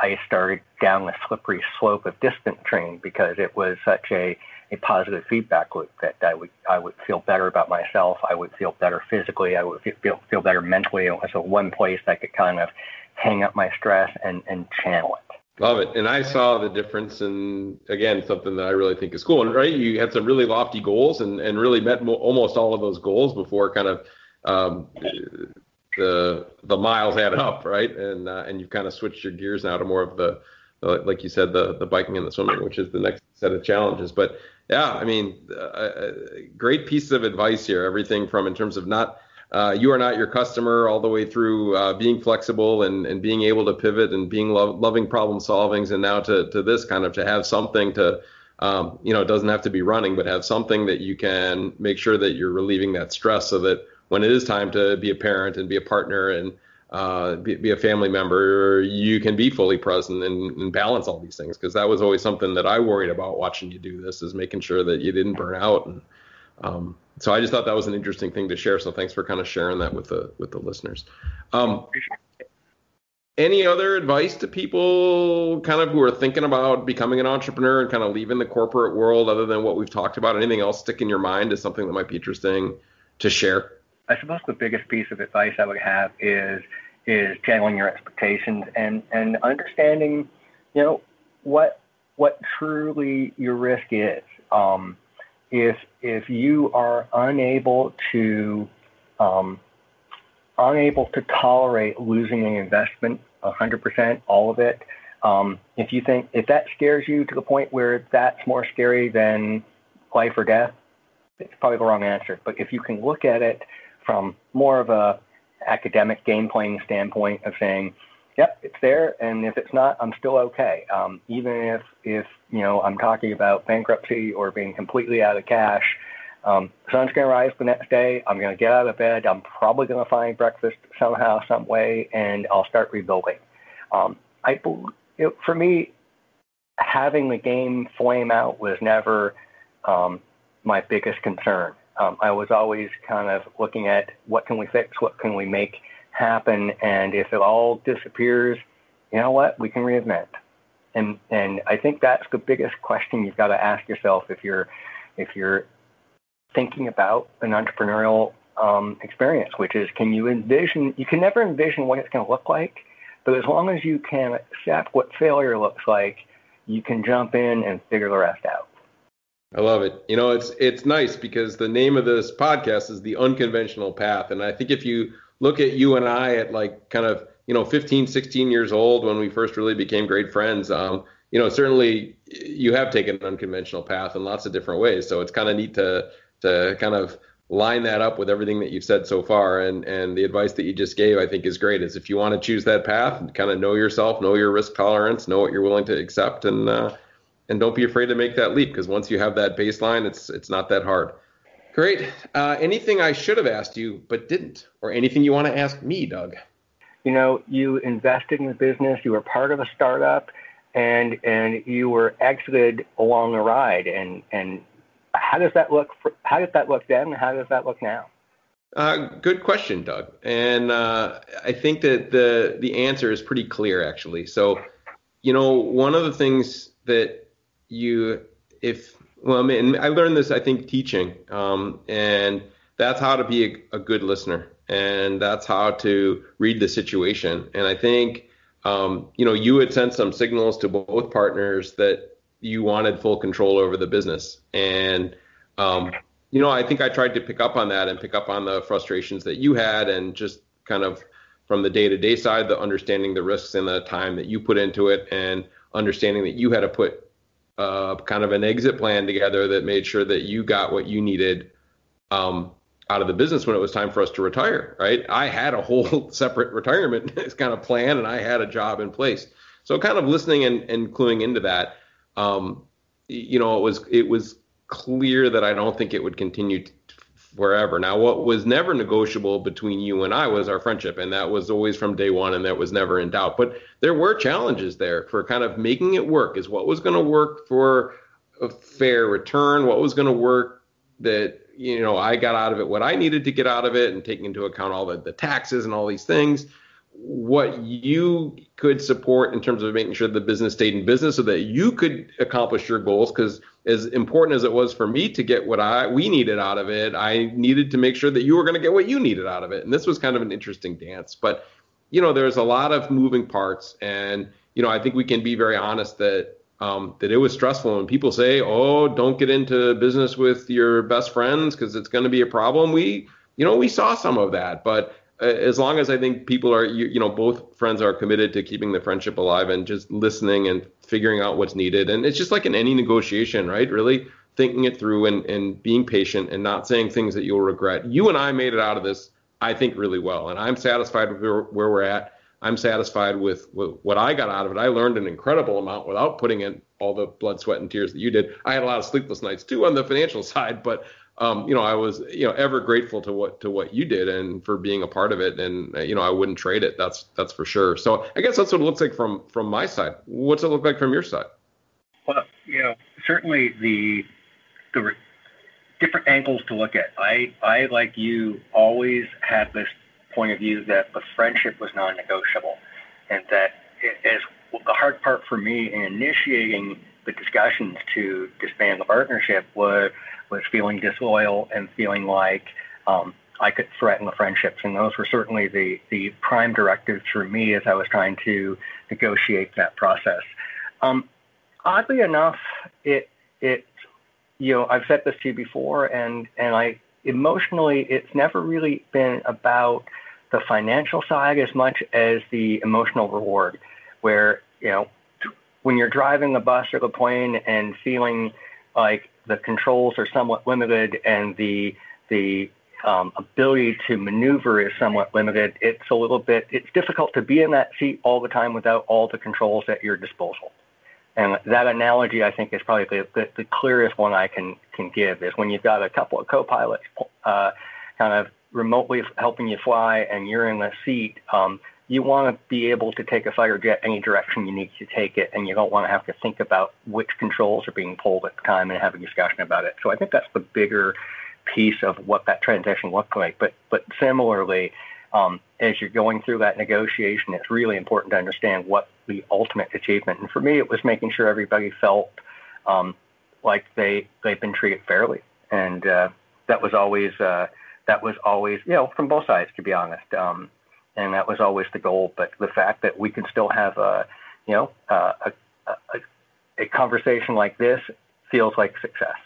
I started down the slippery slope of distance training because it was such a, a positive feedback loop that I would I would feel better about myself. I would feel better physically. I would feel feel better mentally. It was one place I could kind of hang up my stress and, and channel it. Love it. And I saw the difference in, again, something that I really think is cool. And right, you had some really lofty goals and, and really met mo- almost all of those goals before kind of um, the the miles add up, right? And uh, and you've kind of switched your gears now to more of the, the, like you said, the the biking and the swimming, which is the next set of challenges. But yeah, I mean, uh, uh great piece of advice here. Everything from in terms of not uh, you are not your customer all the way through uh, being flexible and, and being able to pivot and being lo- loving problem solvings and now to, to this kind of to have something to um, you know it doesn't have to be running but have something that you can make sure that you're relieving that stress so that when it is time to be a parent and be a partner and uh, be, be, a family member, you can be fully present and, and balance all these things. Because that was always something that I worried about watching you do this, is making sure that you didn't burn out. And um, so I just thought that was an interesting thing to share. So thanks for kind of sharing that with the with the listeners. Um, any other advice to people kind of who are thinking about becoming an entrepreneur and kind of leaving the corporate world, other than what we've talked about? Anything else stick in your mind as something that might be interesting to share? I suppose the biggest piece of advice I would have is is juggling your expectations and and understanding, you know, what what truly your risk is. Um, if if you are unable to um, unable to tolerate losing an investment 100%, all of it, um, if you think if that scares you to the point where that's more scary than life or death, it's probably the wrong answer. But if you can look at it from more of a academic game playing standpoint of saying, yep, it's there, and if it's not, I'm still okay. Um, even if if you know I'm talking about bankruptcy or being completely out of cash, um, sun's to rise the next day. I'm to get out of bed. I'm probably to find breakfast somehow, some way, and I'll start rebuilding. Um, I it, for me, having the game flame out was never um, my biggest concern. Um, I was always kind of looking at what can we fix, what can we make happen, and if it all disappears, you know what, we can reinvent. And and I think that's the biggest question you've got to ask yourself if you're if you're thinking about an entrepreneurial um, experience, which is can you envision? You can never envision what it's going to look like, but as long as you can accept what failure looks like, you can jump in and figure the rest out. I love it. You know, it's it's nice because the name of this podcast is the unconventional path, and I think if you look at you and I at like kind of you know 15, 16 years old when we first really became great friends, um, you know, certainly you have taken an unconventional path in lots of different ways. So it's kind of neat to to kind of line that up with everything that you've said so far and and the advice that you just gave i think is great is if you want to choose that path kind of know yourself know your risk tolerance know what you're willing to accept and uh, and don't be afraid to make that leap because once you have that baseline, it's it's not that hard. Great. Uh, anything I should have asked you but didn't, or anything you want to ask me, Doug? You know, you invested in the business. You were part of a startup, and and you were exited along the ride. And and how does that look? For, how does that look then? And how does that look now? Uh, good question, Doug. And uh, I think that the the answer is pretty clear, actually. So, you know, one of the things that you if well, I mean, I learned this I think teaching, um, and that's how to be a, a, good listener, and that's how to read the situation. And I think um, you know you had sent some signals to both partners that you wanted full control over the business, and um, you know I think I tried to pick up on that and pick up on the frustrations that you had, and just kind of from the day-to-day side, the understanding the risks and the time that you put into it, and understanding that you had to put uh, kind of an exit plan together that made sure that you got what you needed um, out of the business when it was time for us to retire. Right? I had a whole separate retirement kind of plan, and I had a job in place. So kind of listening and, and cluing into that, um, you know, it was it was clear that I don't think it would continue forever. Now, what was never negotiable between you and I was our friendship, and that was always from day one, and that was never in doubt. But there were challenges there for kind of making it work. Is what was going to work for a fair return? What was going to work that you know I got out of it what I needed to get out of it, and taking into account all the, the taxes and all these things what you could support in terms of making sure the business stayed in business so that you could accomplish your goals because as important as it was for me to get what I we needed out of it I needed to make sure that you were going to get what you needed out of it. And this was kind of an interesting dance. But you know there's a lot of moving parts. And you know I think we can be very honest that um, that it was stressful. And people say oh don't get into business with your best friends because it's going to be a problem we you know we saw some of that. But as long as I think people are, you, you, know, both friends are committed to keeping the friendship alive and just listening and figuring out what's needed. And it's just like in any negotiation, right? Really thinking it through and, and being patient and not saying things that you'll regret. You and I made it out of this I think, really well. And I'm satisfied with where, where we're at. I'm satisfied with, with, what I got out of it. I learned an incredible amount without putting in all the blood, sweat, and tears that you did. I had a lot of sleepless nights too on the financial side, but um, you know, I was you know ever grateful to what to what you did and for being a part of it. And you know, I wouldn't trade it. That's that's for sure. So I guess that's what it looks like from from my side. What's it look like from your side? Well, you know, certainly the the different angles to look at. I, I like you, always had this point of view that the friendship was non-negotiable, and that as the hard part for me in initiating the discussions to disband the partnership was was feeling disloyal and feeling like um, I could threaten the friendships, and those were certainly the the prime directives for me as I was trying to negotiate that process. Um, oddly enough, it it you know, I've said this to you before, and and I emotionally, it's never really been about the financial side as much as the emotional reward, where you know, when you're driving the bus or the plane and feeling like the controls are somewhat limited and the the um, ability to maneuver is somewhat limited. It's a little bit, it's difficult to be in that seat all the time without all the controls at your disposal. And that analogy, I think, is probably the, the, the, clearest one I can, can give is when you've got a couple of co-pilots uh, kind of remotely helping you fly and you're in the seat, um, you want to be able to take a fighter jet any direction you need to take it, and you don't want to have to think about which controls are being pulled at the time and have a discussion about it. So I think that's the bigger piece of what that transition looked like. But but similarly, um, as you're going through that negotiation, it's really important to understand what the ultimate achievement. And for me, it was making sure everybody felt um, like they they've been treated fairly, and uh, that was always uh, that was always you know from both sides, to be honest. Um, and that was always the goal. But the fact that we can still have a you know a, a, a conversation like this feels like success.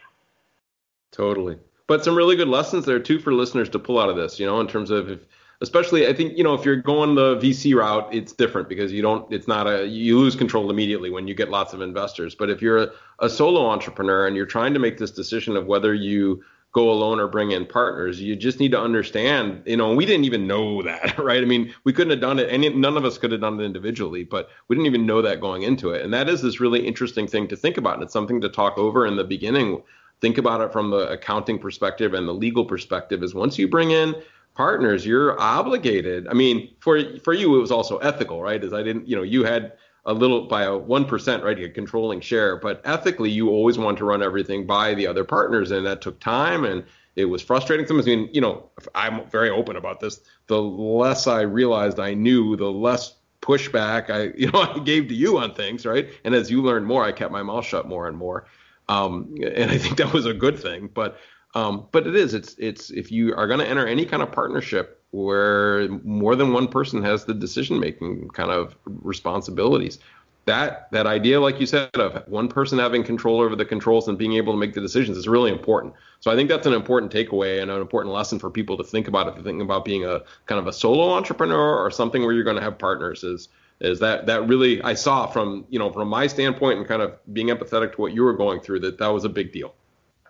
Totally. But some really good lessons there too for listeners to pull out of this, you know, in terms of if especially I think you know if you're going the VC route, it's different because you don't it's not a you lose control immediately when you get lots of investors. But if you're a, a solo entrepreneur and you're trying to make this decision of whether you go alone or bring in partners, you just need to understand, you know, we didn't even know that, right? I mean, we couldn't have done it, and none of us could have done it individually, but we didn't even know that going into it. And that is this really interesting thing to think about. And it's something to talk over in the beginning. Think about it from the accounting perspective and the legal perspective is once you bring in partners, you're obligated. I mean, for for you, it was also ethical, right? As I didn't, you know, you had a little by a one percent, right? A controlling share, but ethically, you always want to run everything by the other partners, and that took time and it was frustrating sometimes. I mean, you know, I'm very open about this. The less I realized I knew, the less pushback I, you know, I gave to you on things, right? And as you learned more, I kept my mouth shut more and more. Um, and I think that was a good thing. But um, but it is. It's it's if you are going to enter any kind of partnership where more than one person has the decision making kind of responsibilities, that that idea, like you said, of one person having control over the controls and being able to make the decisions is really important. So I think that's an important takeaway and an important lesson for people to think about if you're thinking about being a kind of a solo entrepreneur or something where you're going to have partners. Is is that that really I saw from you know from my standpoint and kind of being empathetic to what you were going through that that was a big deal.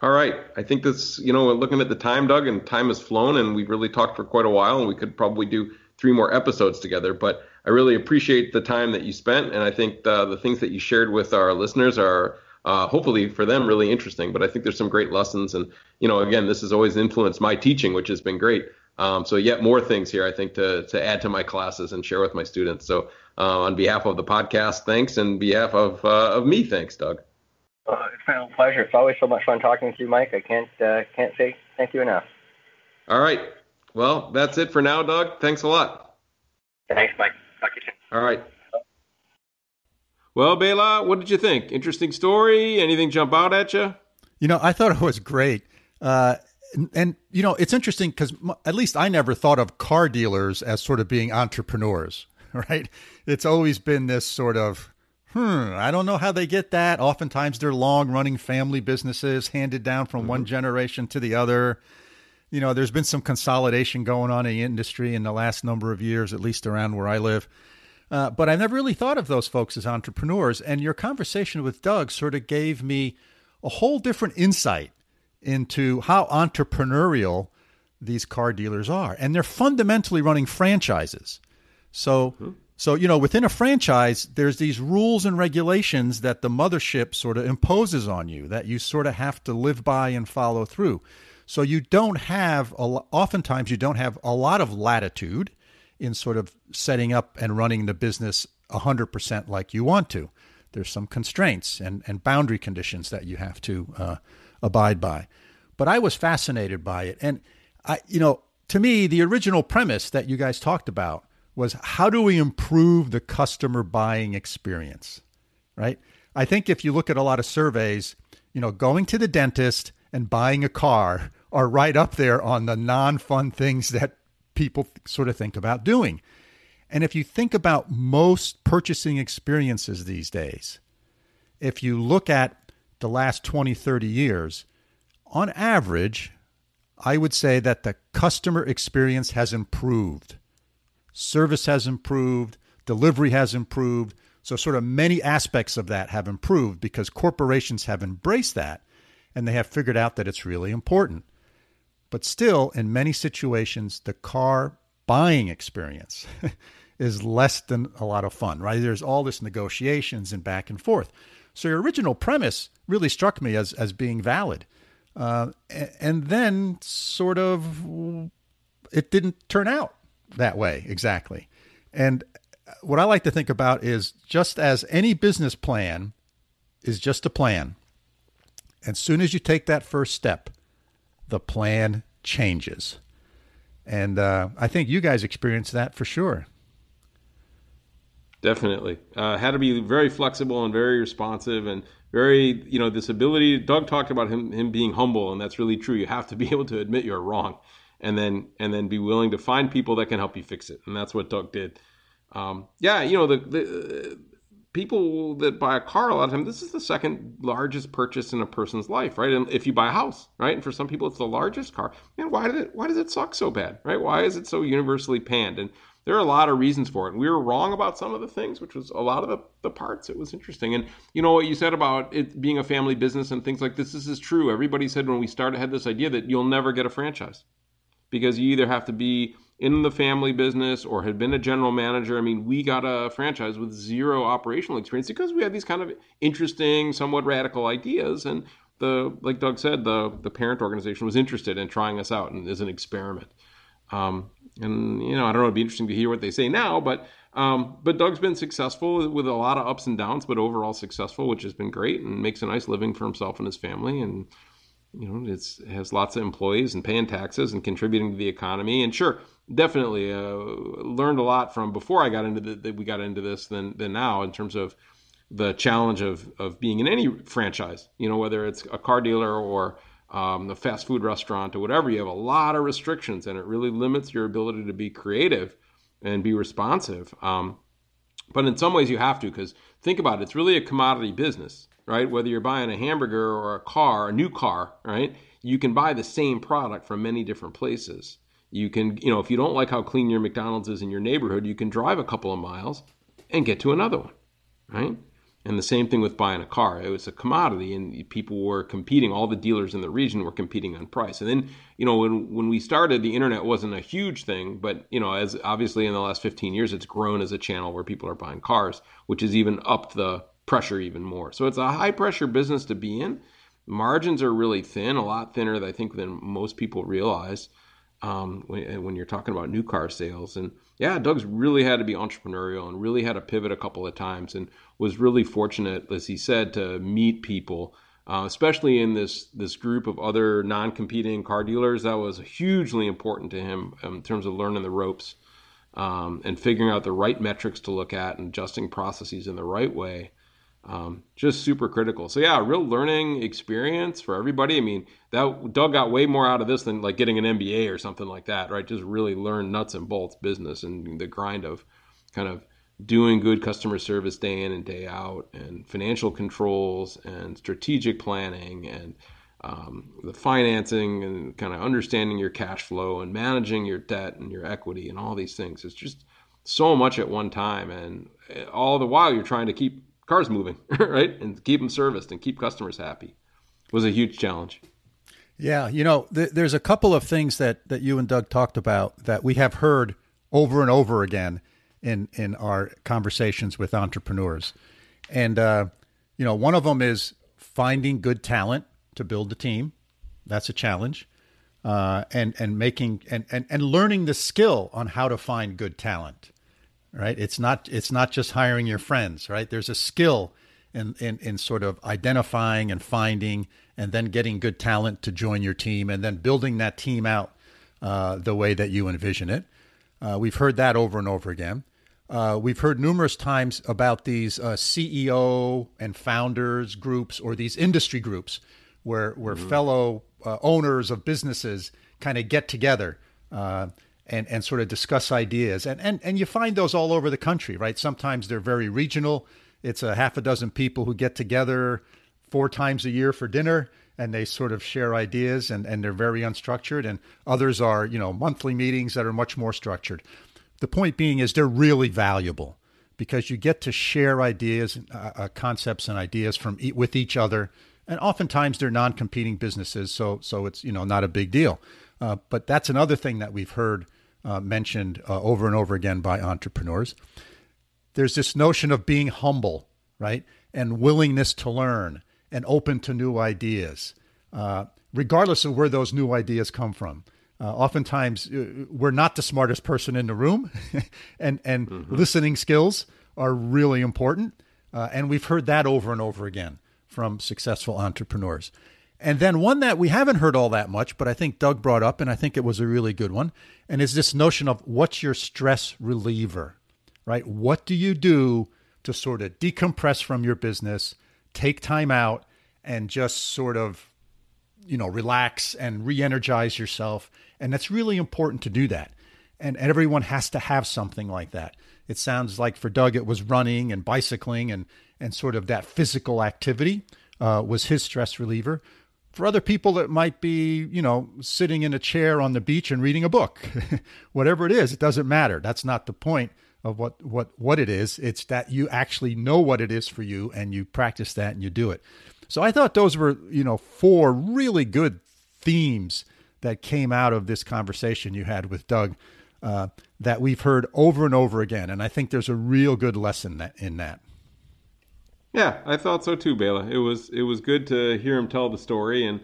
All right. I think this, you know, looking at the time, Doug, and time has flown, and we've really talked for quite a while, and we could probably do three more episodes together. But I really appreciate the time that you spent, and I think the, the things that you shared with our listeners are uh, hopefully for them really interesting. But I think there's some great lessons, and you know, again, this has always influenced my teaching, which has been great. Um, so yet more things here, I think, to to add to my classes and share with my students. So uh, on behalf of the podcast, thanks, and behalf of uh, of me, thanks, Doug. Uh, it's been a pleasure. It's always so much fun talking to you, Mike. I can't uh, can't say thank you enough. All right. Well, that's it for now, Doug. Thanks a lot. Thanks, Mike. Talk to you soon. All right. Well, Bela, what did you think? Interesting story. Anything jump out at you? You know, I thought it was great. Uh, and, and, you know, it's interesting because m- at least I never thought of car dealers as sort of being entrepreneurs, right? It's always been this sort of hmm, I don't know how they get that. Oftentimes they're long running family businesses handed down from mm-hmm. one generation to the other. You know, there's been some consolidation going on in the industry in the last number of years, at least around where I live. Uh, but I never really thought of those folks as entrepreneurs. And your conversation with Doug sort of gave me a whole different insight into how entrepreneurial these car dealers are, and they're fundamentally running franchises. So, mm-hmm. So you know, within a franchise, there's these rules and regulations that the mothership sort of imposes on you that you sort of have to live by and follow through. So you don't have a, oftentimes you don't have a lot of latitude in sort of setting up and running the business 100% like you want to. There's some constraints and, and boundary conditions that you have to uh, abide by. But I was fascinated by it. And, I, you know, to me, the original premise that you guys talked about was how do we improve the customer buying experience, right? I think if you look at a lot of surveys, you know, going to the dentist and buying a car are right up there on the non fun things that people sort of think about doing. And if you think about most purchasing experiences these days, if you look at the last 20, 30 years, on average, I would say that the customer experience has improved. Service has improved, delivery has improved. So, sort of many aspects of that have improved because corporations have embraced that and they have figured out that it's really important. But still, in many situations, the car buying experience is less than a lot of fun, right? There's all this negotiations and back and forth. So your original premise really struck me as as being valid, uh, and then sort of it didn't turn out that way exactly. And what I like to think about is just as any business plan is just a plan, as soon as you take that first step, the plan changes. And uh, I think you guys experienced that for sure. Definitely. Uh, had to be very flexible and very responsive and very, you know, this ability. Doug talked about him him being humble, and that's really true. You have to be able to admit you're wrong, and then and then be willing to find people that can help you fix it, and that's what Doug did. Um, yeah, you know, the, the people that buy a car a lot of time this is the second largest purchase in a person's life right? And if you buy a house right? And for some people it's the largest car. And why did it why does it suck so bad right? Why is it so universally panned? And there are a lot of reasons for it. We were wrong about some of the things which was a lot of the, the parts. It was interesting. And you know what you said about it being a family business and things like this? This is true. Everybody said when we started had this idea that you'll never get a franchise because you either have to be in the family business or had been a general manager. I mean, we got a franchise with zero operational experience because we had these kind of interesting, somewhat radical ideas. And the, like Doug said, the the parent organization was interested in trying us out and as an experiment. Um, and you know, I don't know. It'd be interesting to hear what they say now, but um, but Doug's been successful with a lot of ups and downs, but overall successful, which has been great and makes a nice living for himself and his family. And you know, it's it has lots of employees and paying taxes and contributing to the economy. And sure, definitely uh, learned a lot from before I got into the, that we got into this than than now in terms of the challenge of of being in any franchise. You know, whether it's a car dealer or um, a fast food restaurant or whatever, you have a lot of restrictions, and it really limits your ability to be creative and be responsive. Um, but in some ways, you have to because think about it; it's really a commodity business, right? Whether you're buying a hamburger or a car, a new car, right? You can buy the same product from many different places. You can, you know, if you don't like how clean your McDonald's is in your neighborhood, you can drive a couple of miles and get to another one, right? And the same thing with buying a car. It was a commodity, and people were competing. All the dealers in the region were competing on price. And then, you know, when when we started, the internet wasn't a huge thing, but you know, as obviously in the last 15 years, it's grown as a channel where people are buying cars, which has even upped the pressure even more. So it's a high pressure business to be in. Margins are really thin, a lot thinner, I think, than most people realize um, when, when, you're talking about new car sales. And yeah, Doug's really had to be entrepreneurial and really had to pivot a couple of times and was really fortunate, as he said, to meet people, uh, especially in this this group of other non-competing car dealers. That was hugely important to him in terms of learning the ropes um, and figuring out the right metrics to look at and adjusting processes in the right way um, just super critical. So yeah, real learning experience for everybody. I mean, that Doug got way more out of this than like getting an MBA or something like that, right? Just really learn nuts and bolts business and the grind of kind of doing good customer service day in and day out, and financial controls and strategic planning and um, the financing and kind of understanding your cash flow and managing your debt and your equity and all these things. It's just so much at one time, and all the while you're trying to keep cars moving, right? And keep them serviced and keep customers happy was a huge challenge. Yeah, you know, th- there's a couple of things that that you and Doug talked about that we have heard over and over again in in our conversations with entrepreneurs, and uh, you know, one of them is finding good talent to build the team. That's a challenge, uh, and and making and, and and learning the skill on how to find good talent. Right? It's not it's not just hiring your friends. Right? There's a skill in in, in sort of identifying and finding and then getting good talent to join your team, and then building that team out uh, the way that you envision it. Uh, we've heard that over and over again. Uh, we've heard numerous times about these uh, CEO and founders groups or these industry groups where where mm-hmm. fellow uh, owners of businesses kind of get together uh, and and sort of discuss ideas. And, and and you find those all over the country, right? Sometimes they're very regional. It's a half a dozen people who get together four times a year for dinner and they sort of share ideas and, and they're very unstructured. And others are you know monthly meetings that are much more structured. The point being is they're really valuable because you get to share ideas uh, uh, concepts and ideas from with each other. And oftentimes they're non-competing businesses so so it's you know not a big deal. Uh, but that's another thing that we've heard uh, mentioned uh, over and over again by entrepreneurs there's this notion of being humble right and willingness to learn and open to new ideas, uh, regardless of where those new ideas come from. Uh, oftentimes, uh, we're not the smartest person in the room, and and mm-hmm. listening skills are really important. Uh, and we've heard that over and over again from successful entrepreneurs. And then one that we haven't heard all that much, but I think Doug brought up, and I think it was a really good one, and is this notion of what's your stress reliever, right? What do you do to sort of decompress from your business take time out and just sort of you know relax and re-energize yourself? And that's really important to do that. And everyone has to have something like that. It sounds like for doug it was running and bicycling and and sort of that physical activity uh, was his stress reliever for other people it might be you know sitting in a chair on the beach and reading a book whatever it is it doesn't matter that's not the point of what what what it is. It's that you actually know what it is for you and you practice that and you do it. So I thought those were, you know, four really good themes that came out of this conversation you had with Doug uh, that we've heard over and over again, and I think there's a real good lesson that, in that. Yeah, I thought so too, Bela. It was it was good to hear him tell the story, and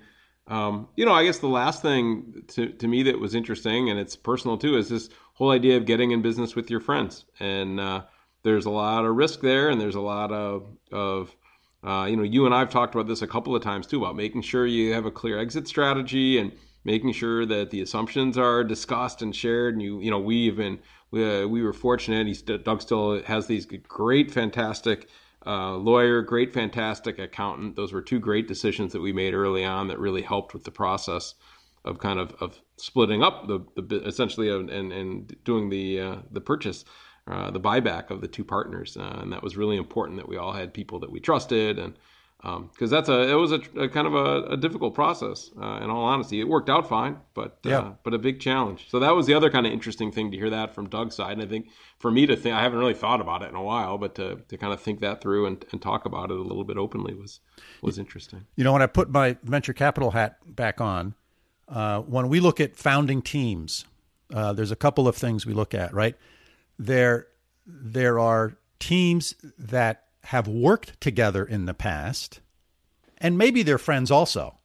um, you know, I guess the last thing to to me that was interesting, and it's personal too, is this whole idea of getting in business with your friends. And uh, there's a lot of risk there, and there's a lot of of uh, you know, you and I've talked about this a couple of times too about making sure you have a clear exit strategy and making sure that the assumptions are discussed and shared. And you, you know, we even we, uh, we were fortunate. He st- Doug still has these great, fantastic uh, lawyer, great, fantastic accountant. Those were two great decisions that we made early on that really helped with the process of kind of, of splitting up the, the essentially and, and doing the uh, the purchase, uh, the buyback of the two partners, uh, and that was really important that we all had people that we trusted, and because um, that's a it was a, a kind of a, a difficult process. Uh, in all honesty, it worked out fine, but uh, yeah. but a big challenge. So that was the other kind of interesting thing to hear that from Doug's side, and I think for me to think I haven't really thought about it in a while, but to, to kind of think that through and, and talk about it a little bit openly was was interesting. You know, when I put my venture capital hat back on uh, when we look at founding teams, uh, there's a couple of things we look at, right? There, there are teams that have worked together in the past, and maybe they're friends also,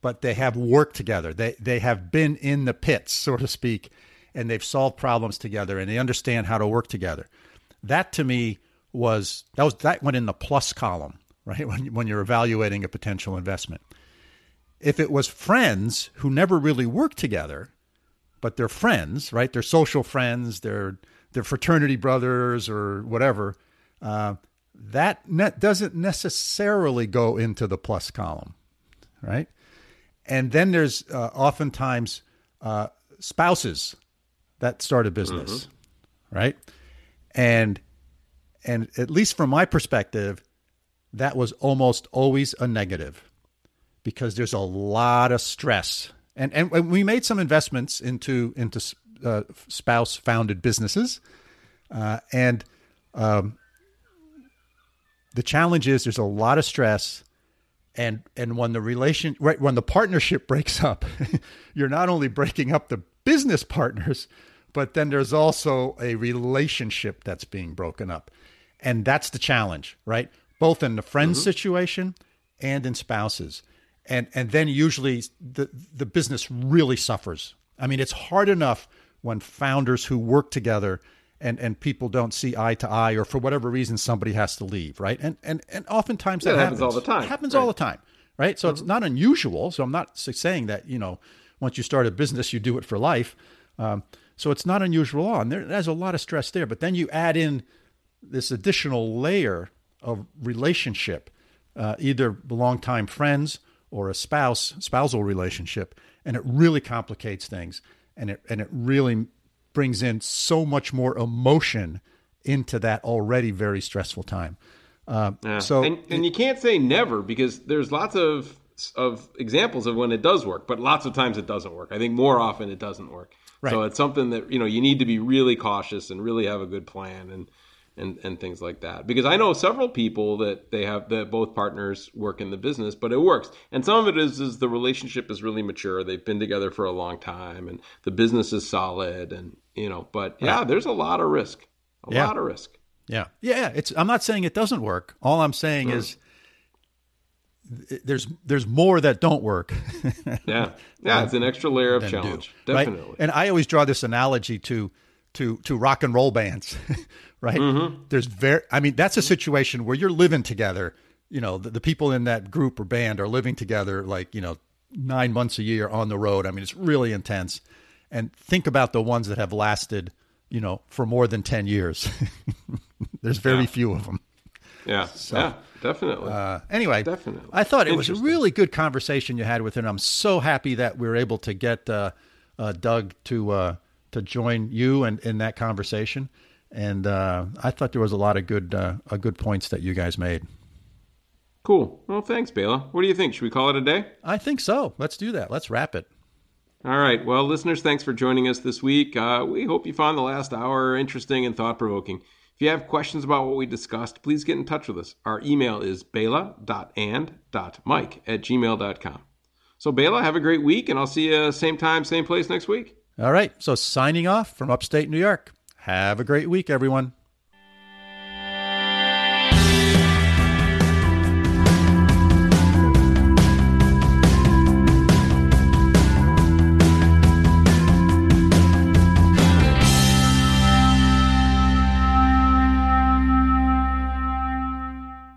but they have worked together. They they have been in the pits, so to speak, and they've solved problems together, and they understand how to work together. That to me was that was that went in the plus column, right? When when you're evaluating a potential investment. If it was friends who never really worked together, but they're friends, right? They're social friends, they're they're fraternity brothers or whatever. Uh, that net doesn't necessarily go into the plus column, right? And then there's uh, oftentimes uh, spouses that start a business, mm-hmm. right? And and at least from my perspective, that was almost always a negative because there's a lot of stress. And, and, we made some investments into into uh, spouse founded businesses, uh, and um, the challenge is there's a lot of stress, and and when the relation right when the partnership breaks up you're not only breaking up the business partners but then there's also a relationship that's being broken up. And that's the challenge right? Both in the friends mm-hmm. situation and in spouses. And and then usually the the business really suffers. I mean it's hard enough when founders who work together and and people don't see eye to eye, or for whatever reason somebody has to leave, right? And and and oftentimes yeah, that happens. happens. all the time. It happens right. all the time, right? So mm-hmm. it's not unusual. So I'm not saying that you know once you start a business you do it for life. Um, so it's not unusual on there. There's a lot of stress there, but then you add in this additional layer of relationship, uh, either longtime friends or a spouse spousal relationship, and it really complicates things, and it and it really brings in so much more emotion into that already very stressful time. Uh, yeah. So, and, and you can't say never because there's lots of of examples of when it does work, but lots of times it doesn't work. I think more often it doesn't work. Right. So it's something that you know you need to be really cautious and really have a good plan and and and things like that. Because I know several people that they have that both partners work in the business, but it works. And some of it is is the relationship is really mature. They've been together for a long time, and the business is solid, and you know. But yeah, right. there's a lot of risk. A yeah. lot of risk. Yeah, yeah. It's. I'm not saying it doesn't work. All I'm saying mm. is there's there's more that don't work. yeah, yeah. It's an extra layer of challenge, do, definitely. Right? And I always draw this analogy to to to rock and roll bands, right? Mm-hmm. There's very, I mean, that's a situation where you're living together. You know, the, the, people in that group or band are living together, like you know, nine months a year on the road. I mean, it's really intense. And think about the ones that have lasted, you know, for more than ten years. There's very yeah. few of them. Yeah. So, yeah. Definitely. Uh, anyway, definitely. I thought it was a really good conversation you had with him. I'm so happy that we were able to get uh, uh, Doug to uh, to join you and in that conversation. And uh, I thought there was a lot of good uh, good points that you guys made. Cool. Well, thanks, Bela. What do you think? Should we call it a day? I think so. Let's do that. Let's wrap it. All right. Well, listeners, thanks for joining us this week. Uh, we hope you found the last hour interesting and thought provoking. If you have questions about what we discussed, please get in touch with us. Our email is bela.and.mike at gmail.com. So, Bela, have a great week, and I'll see you same time, same place next week. All right. So signing off from upstate New York. Have a great week, everyone.